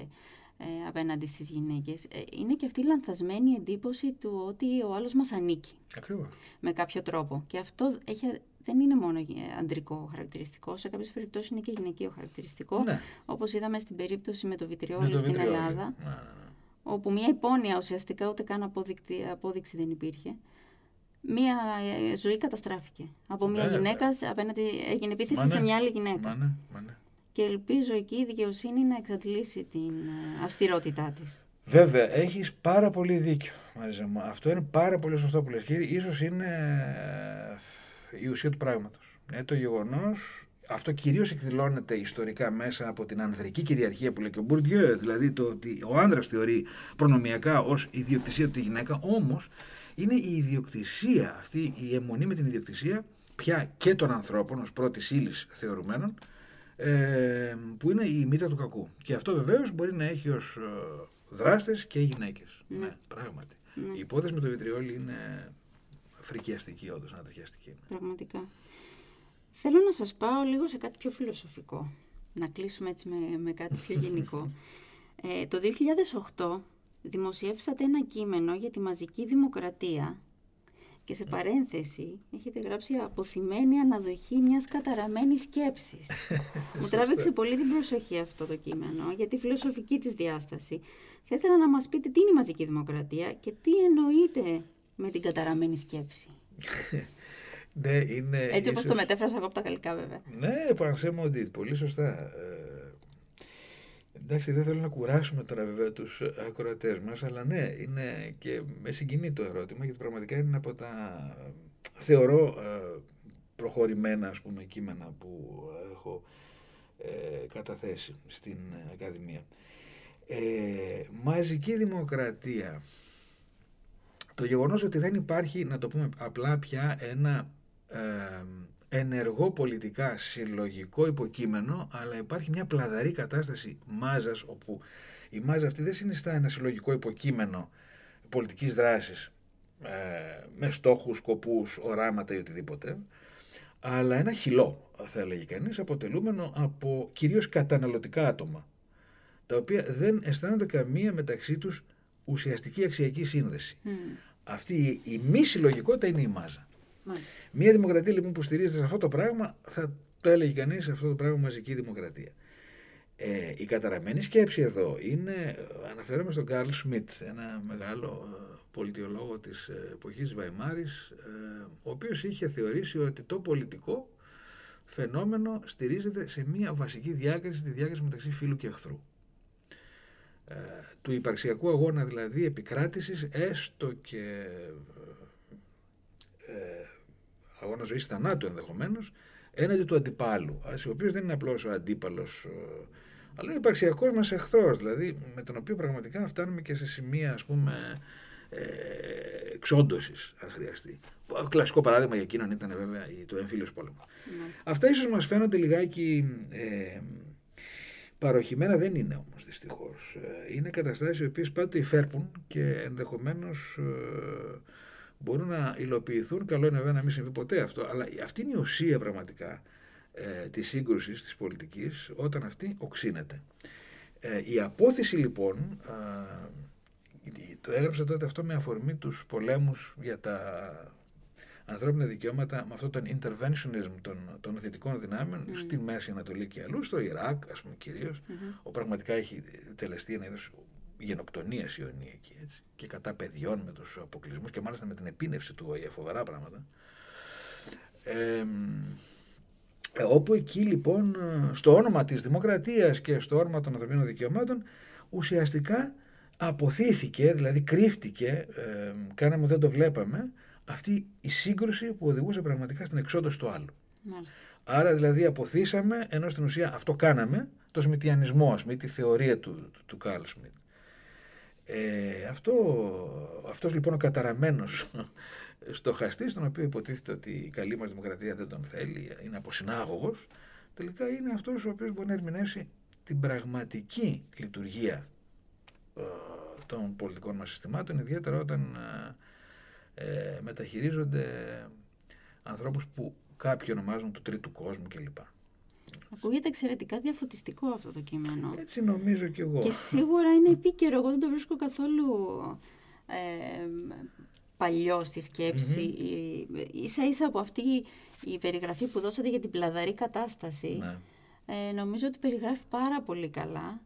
ε, απέναντι στις γυναίκες, ε, είναι και αυτή η λανθασμένη εντύπωση του ότι ο άλλος μας ανήκει. Ακριβώς. Με κάποιο τρόπο. Και αυτό έχει, δεν είναι μόνο αντρικό χαρακτηριστικό, σε κάποιες περιπτώσεις είναι και γυναικείο χαρακτηριστικό, ναι. όπως είδαμε στην περίπτωση με το βιτριόλιο στην Ελλάδα, ναι, ναι, ναι, όπου μια υπόνοια ουσιαστικά ούτε καν απόδειξη δεν υπήρχε μία ε, ζωή καταστράφηκε. Από μία γυναίκας απέναντι έγινε επίθεση σε μια άλλη γυναίκα. Μάνε, μάνε. Και ελπίζω εκεί η δικαιοσύνη να εξαντλήσει την ε, αυστηρότητά της. Βέβαια, έχεις πάρα πολύ δίκιο, Μαρίζα μου. Αυτό είναι πάρα πολύ σωστό που λες. Και ίσως είναι ε, η ουσία του πράγματος. Είναι το γεγονός αυτό κυρίως εκδηλώνεται ιστορικά μέσα από την ανδρική κυριαρχία που λέει και ο Μπουρντιέ, δηλαδή το ότι ο άνδρας θεωρεί προνομιακά ως ιδιοκτησία του τη γυναίκα, όμως είναι η ιδιοκτησία, αυτή η αιμονή με την ιδιοκτησία πια και των ανθρώπων ως πρώτης ύλης θεωρουμένων, ε, που είναι η μύτα του κακού. Και αυτό βεβαίως μπορεί να έχει ως ε, δράστες και γυναίκες. Ναι, ναι πράγματι. Ναι. Η υπόθεση με το βιτριόλι είναι φρικιαστική, όντως, ανατριχιαστική. Πραγματικά. Θέλω να σας πάω λίγο σε κάτι πιο φιλοσοφικό. Να κλείσουμε έτσι με, με κάτι πιο *laughs* γενικό. ε, το 2008 δημοσιεύσατε ένα κείμενο για τη μαζική δημοκρατία και σε παρένθεση έχετε γράψει αποθυμένη αναδοχή μιας καταραμένης σκέψης. *laughs* Μου τράβηξε πολύ την προσοχή αυτό το κείμενο για τη φιλοσοφική της διάσταση. Θα ήθελα να μας πείτε τι είναι η μαζική δημοκρατία και τι εννοείται με την καταραμένη σκέψη. *laughs* ναι, είναι Έτσι ίσως... όπως το μετέφρασα εγώ από τα γαλλικά βέβαια. Ναι, Πανσέμο πολύ σωστά. Ε, Εντάξει, δεν θέλω να κουράσουμε τώρα βέβαια τους ακροατές μας, αλλά ναι, είναι και με συγκινεί το ερώτημα, γιατί πραγματικά είναι από τα θεωρώ ε, προχωρημένα ας πούμε, κείμενα που έχω ε, καταθέσει στην Ακαδημία. Ε, μαζική δημοκρατία. Το γεγονός ότι δεν υπάρχει, να το πούμε απλά πια, ένα ε, ενεργό πολιτικά συλλογικό υποκείμενο, αλλά υπάρχει μια πλαδαρή κατάσταση μάζας, όπου η μάζα αυτή δεν συνιστά ένα συλλογικό υποκείμενο πολιτικής δράσης ε, με στόχους, σκοπούς, οράματα ή οτιδήποτε, αλλά ένα χυλό, θα έλεγε κανείς, αποτελούμενο από κυρίως καταναλωτικά άτομα, τα οποία δεν αισθάνονται καμία μεταξύ τους ουσιαστική αξιακή σύνδεση. Αυτή η μη συλλογικότητα είναι η μάζα. Μάλιστα. Μία δημοκρατία λοιπόν που στηρίζεται σε αυτό το πράγμα θα το έλεγε κανείς αυτό το πράγμα μαζική δημοκρατία. Ε, η καταραμένη σκέψη εδώ είναι, αναφέρομαι στον Καρλ Σμιτ, ένα μεγάλο ε, πολιτιολόγο της ε, εποχής Βαϊμάρης, ε, ο οποίος είχε θεωρήσει ότι το πολιτικό φαινόμενο στηρίζεται σε μία βασική διάκριση, τη διάκριση μεταξύ φίλου και εχθρού. Ε, του υπαρξιακού αγώνα δηλαδή επικράτησης έστω και αγώνας ζωής θανάτου ενδεχομένως, έναντι του αντιπάλου, ο οποίος δεν είναι απλώς ο αντίπαλος, ε, αλλά είναι υπαρξιακός μα εχθρός, δηλαδή με τον οποίο πραγματικά φτάνουμε και σε σημεία, ας πούμε, ε, εξόντωσης, αν χρειαστεί. Κλασικό παράδειγμα για εκείνον ήταν βέβαια το εμφύλιο πόλεμο. Αυτά ίσως μας φαίνονται λιγάκι ε, παροχημένα, δεν είναι όμως δυστυχώς. Ε, είναι καταστάσεις οι οποίες πάντοτε υφέρπουν και ενδεχομένως ε, μπορούν να υλοποιηθούν. Καλό είναι βέβαια να μην συμβεί ποτέ αυτό, αλλά αυτή είναι η ουσία πραγματικά ε, της σύγκρουσης της πολιτικής όταν αυτή οξύνεται. Ε, η απόθεση λοιπόν, το έγραψα τότε αυτό με αφορμή τους πολέμους για τα ανθρώπινα δικαιώματα με αυτό τον interventionism των, των δυτικών δυνάμεων mm. στη Μέση Ανατολή και αλλού, στο Ιράκ ας πούμε κυρίως, mm-hmm. όπου πραγματικά έχει τελεστεί ένα είδος γενοκτονία ιονή εκεί έτσι, και κατά παιδιών με τους αποκλεισμούς και μάλιστα με την επίνευση του ΟΗΕ, φοβερά πράγματα. Ε, όπου εκεί λοιπόν στο όνομα της δημοκρατίας και στο όνομα των ανθρωπίνων δικαιωμάτων ουσιαστικά αποθήθηκε, δηλαδή κρύφτηκε, ε, κάναμε δεν το βλέπαμε, αυτή η σύγκρουση που οδηγούσε πραγματικά στην εξόδωση του άλλου. Άρα δηλαδή αποθήσαμε, ενώ στην ουσία αυτό κάναμε, το σμιτιανισμό, ας πούμε, τη θεωρία του, του, Καρλ Σμιτ. Ε, αυτό, αυτός λοιπόν ο καταραμένος *laughs* στοχαστής, τον οποίο υποτίθεται ότι η καλή μας δημοκρατία δεν τον θέλει, είναι αποσυνάγωγος, τελικά είναι αυτός ο οποίος μπορεί να ερμηνεύσει την πραγματική λειτουργία ε, των πολιτικών μας συστημάτων, ιδιαίτερα όταν ε, ε, μεταχειρίζονται ανθρώπους που κάποιοι ονομάζουν του τρίτου κόσμου κλπ. Ακούγεται εξαιρετικά διαφωτιστικό αυτό το κείμενο. Έτσι νομίζω κι εγώ. Και σίγουρα είναι επίκαιρο. Εγώ δεν το βρίσκω καθόλου ε, παλιό στη σκεψη mm Ίσα ίσα από αυτή η περιγραφή που δώσατε για την πλαδαρή κατάσταση, ναι. ε, νομίζω ότι περιγράφει πάρα πολύ καλά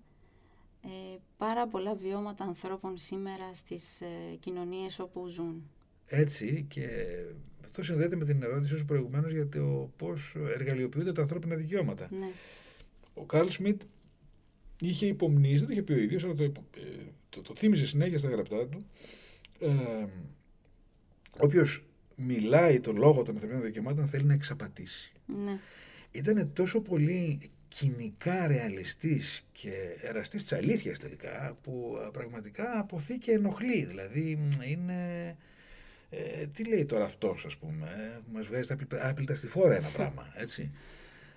ε, πάρα πολλά βιώματα ανθρώπων σήμερα στις ε, κοινωνίες όπου ζουν. Έτσι και αυτό συνδέεται με την ερώτηση σου προηγουμένως για το πώς εργαλειοποιούνται τα ανθρώπινα δικαιώματα. Ναι. Ο Καρλ Σμιτ είχε υπομνήσει, δεν το είχε πει ο ίδιος, αλλά το, ε, το, το, θύμιζε συνέχεια στα γραπτά του, ε, Όποιο μιλάει το λόγο των ανθρωπίνων δικαιωμάτων θέλει να εξαπατήσει. Ναι. Ήταν τόσο πολύ κοινικά ρεαλιστής και εραστής της αλήθειας τελικά που πραγματικά αποθεί και ενοχλεί. Δηλαδή είναι... Ε, τι λέει τώρα αυτός ας πούμε, ε, μας βγάζει τα άπλυτα στη φόρα ένα πράγμα, *laughs* έτσι.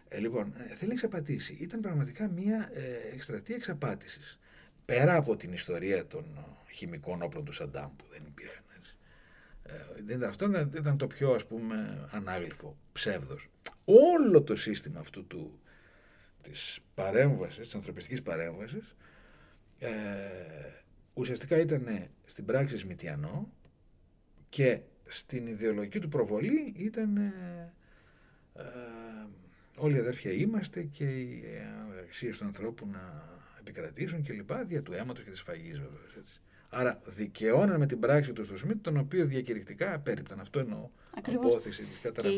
Ε, λοιπόν, ε, θέλει να εξαπατήσει. Ήταν πραγματικά μια ε, εκστρατεία εξαπάτησης. Πέρα από την ιστορία των χημικών όπλων του Σαντάμ που δεν υπήρχαν ε, αυτό ήταν το πιο ας πούμε ανάγλυφο ψεύδος. Όλο το σύστημα αυτού του, της παρέμβασης, της ανθρωπιστικής παρέμβασης ε, ουσιαστικά ήταν στην πράξη σμιτιανό και στην ιδεολογική του προβολή ήταν ε, ε, όλοι οι αδέρφια είμαστε και οι αξίες του ανθρώπου να επικρατήσουν και λοιπά, δια του αίματος και της φαγής βέβαια. Έτσι. Άρα δικαιώναν με την πράξη τους στο Σμιτ, τον οποίο διακηρυκτικά απέρριπταν. Αυτό εννοώ. Ακριβώς. Απόθεση και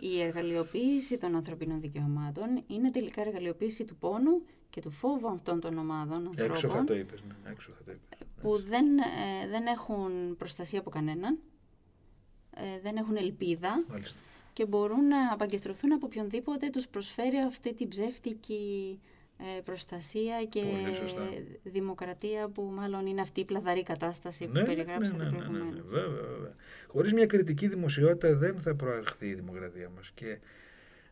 η, εργαλειοποίηση των ανθρωπίνων δικαιωμάτων είναι τελικά εργαλειοποίηση του πόνου και του φόβου αυτών των ομάδων ανθρώπων. Έξοχα το είπες, ναι. Έξοχα το είπες. Που δεν, ε, δεν έχουν προστασία από κανέναν, ε, δεν έχουν ελπίδα Μάλιστα. και μπορούν να απαγκιστρωθούν από οποιονδήποτε τους προσφέρει αυτή την ψεύτικη ε, προστασία και δημοκρατία που μάλλον είναι αυτή η πλαδαρή κατάσταση που ναι, περιγράψατε ναι, ναι, ναι, ναι, ναι, βέβαια, βέβαια. Χωρίς μια κριτική δημοσιότητα δεν θα προαχθεί η δημοκρατία μας και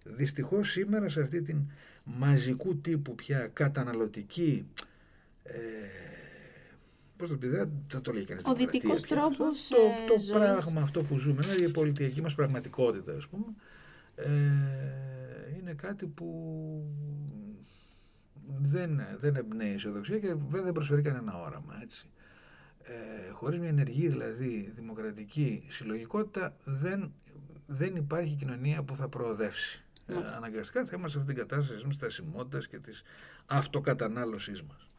δυστυχώς σήμερα σε αυτή την μαζικού τύπου πια καταναλωτική ε, Πώς το πεις, δεν θα το λέει κανείς. Ο δυτικός τρόπος. Το, το πράγμα αυτό που ζούμε, είναι η πολιτική μας πραγματικότητα, ας πούμε, ε, είναι κάτι που δεν, δεν εμπνέει αισιοδοξία και δεν προσφέρει κανένα όραμα. Έτσι. Ε, χωρίς μια ενεργή δηλαδή δημοκρατική συλλογικότητα δεν, δεν υπάρχει κοινωνία που θα προοδεύσει. Ε, αναγκαστικά θα είμαστε σε αυτήν την κατάσταση της στασιμότητας και της αυτοκατανάλωσής μας.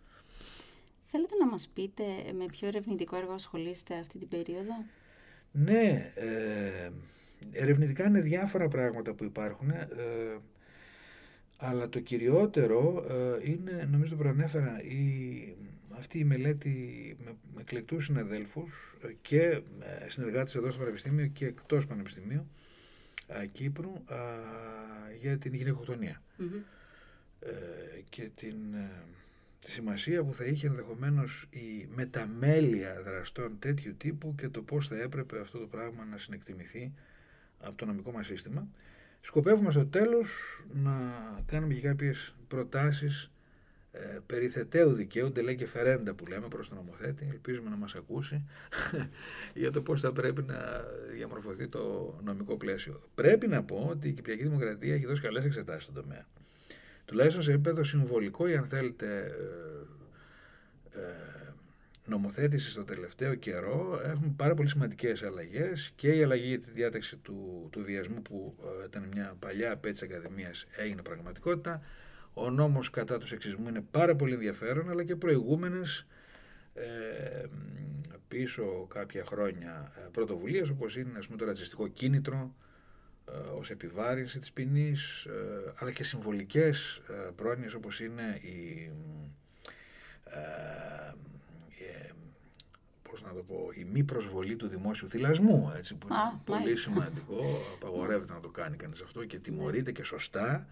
Θέλετε να μας πείτε με ποιο ερευνητικό έργο ασχολείστε αυτή την περίοδο; Ναι, ε, ερευνητικά είναι διάφορα πράγματα που υπάρχουν. Ε, αλλά το κυριότερο ε, είναι, νομίζω το προανέφερα, η, αυτή η μελέτη με, με εκλεκτούς συναδέλφους ε, και συνεργάτες εδώ στο Πανεπιστήμιο και εκτός Πανεπιστημίου Κύπρου για την γυναικοκτονια ε, και την τη σημασία που θα είχε ενδεχομένως η μεταμέλεια δραστών τέτοιου τύπου και το πώς θα έπρεπε αυτό το πράγμα να συνεκτιμηθεί από το νομικό μας σύστημα. Σκοπεύουμε στο τέλος να κάνουμε και κάποιες προτάσεις ε, περί θεταίου δικαίου, και φερέντα που λέμε προς τον νομοθέτη, ελπίζουμε να μας ακούσει, *laughs* για το πώς θα πρέπει να διαμορφωθεί το νομικό πλαίσιο. Πρέπει να πω ότι η Κυπριακή Δημοκρατία έχει δώσει καλές εξετάσεις στον τομέα τουλάχιστον σε επίπεδο συμβολικό ή αν θέλετε ε, ε, νομοθέτηση στο τελευταίο καιρό έχουμε πάρα πολύ σημαντικές αλλαγές και η αλλαγή για τη διάταξη του, του βιασμού που ε, ήταν μια παλιά απέτηση Ακαδημίας έγινε πραγματικότητα. Ο νόμος κατά του σεξισμού είναι πάρα πολύ ενδιαφέρον αλλά και προηγούμενες ε, πίσω κάποια χρόνια πρωτοβουλίες όπως είναι ας πούμε, το ρατσιστικό κίνητρο ε, ως επιβάρυνση της ποινής, ε, αλλά και συμβολικές ε, πρόνοιες όπως είναι η, πώς να το πω, η μη προσβολή του δημόσιου θυλασμού, έτσι, που είναι πολύ σημαντικό, απαγορεύεται να το κάνει κανείς αυτό και τιμωρείται και σωστά.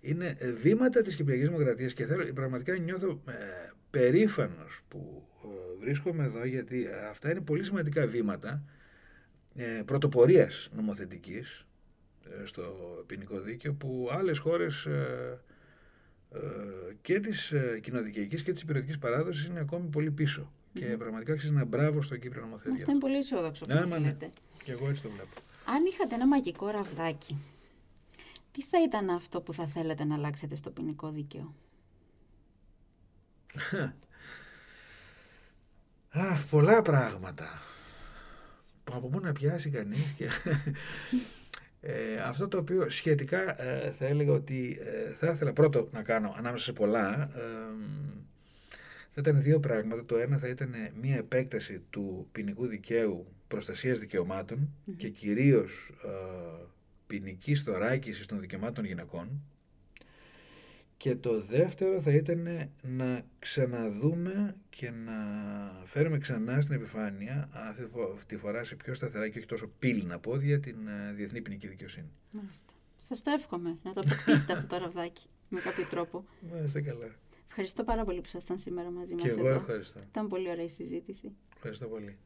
Είναι βήματα της Κυπριακής Δημοκρατίας και θέλω, πραγματικά νιώθω ε, περήφανος που βρίσκομαι εδώ γιατί αυτά είναι πολύ σημαντικά βήματα ε, πρωτοπορίας νομοθετικής ε, στο ποινικό δίκαιο που άλλες χώρες ε, ε, και της κοινοδικαϊκής και της υπηρετικής παράδοσης είναι ακόμη πολύ πίσω. Και πραγματικά αξίζει ένα μπράβο στον Κύπριο νομοθέτης. Αυτό είναι πολύ αισιόδοξο που ναι, ναι. Και εγώ έτσι το βλέπω. Αν είχατε ένα μαγικό ραβδάκι, τι θα ήταν αυτό που θα θέλετε να αλλάξετε στο ποινικό δίκαιο; *laughs* Αχ, πολλά πράγματα. Από πού να πιάσει κανείς *laughs* Ε, αυτό το οποίο σχετικά ε, θα έλεγα ότι ε, θα ήθελα πρώτο να κάνω ανάμεσα σε πολλά θα ήταν δύο πράγματα. Το ένα θα ήταν μια επέκταση του ποινικού δικαίου προστασίας και κυρίως ε, ποινική θωράκισης των δικαιωμάτων γυναικών και το δεύτερο θα ήταν να ξαναδούμε και να φέρουμε ξανά στην επιφάνεια, αυτή τη φορά σε πιο σταθερά και όχι τόσο πύληνα πόδια, την ε, διεθνή ποινική δικαιοσύνη. Μάλιστα. Σας το εύχομαι να το αποκτήσετε αυτό το ραβδάκι με κάποιο τρόπο. Μάλιστα καλά. Ευχαριστώ πάρα πολύ που ήσασταν σήμερα μαζί μας. Και εγώ ευχαριστώ. Ήταν πολύ ωραία η συζήτηση. Ευχαριστώ πολύ.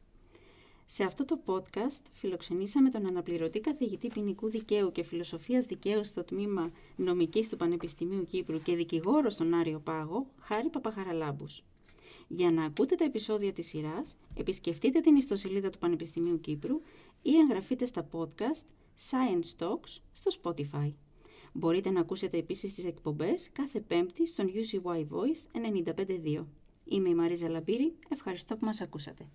Σε αυτό το podcast φιλοξενήσαμε τον αναπληρωτή καθηγητή ποινικού δικαίου και φιλοσοφίας δικαίου στο τμήμα νομικής του Πανεπιστημίου Κύπρου και δικηγόρο στον Άριο Πάγο, Χάρη Παπαχαραλάμπους. Για να ακούτε τα επεισόδια της σειράς, επισκεφτείτε την ιστοσελίδα του Πανεπιστημίου Κύπρου ή εγγραφείτε στα podcast Science Talks στο Spotify. Μπορείτε να ακούσετε επίσης τις εκπομπές κάθε πέμπτη στον UCY Voice 95.2. Είμαι η Μαρίζα Λαμπύρη, ευχαριστώ που μας ακούσατε.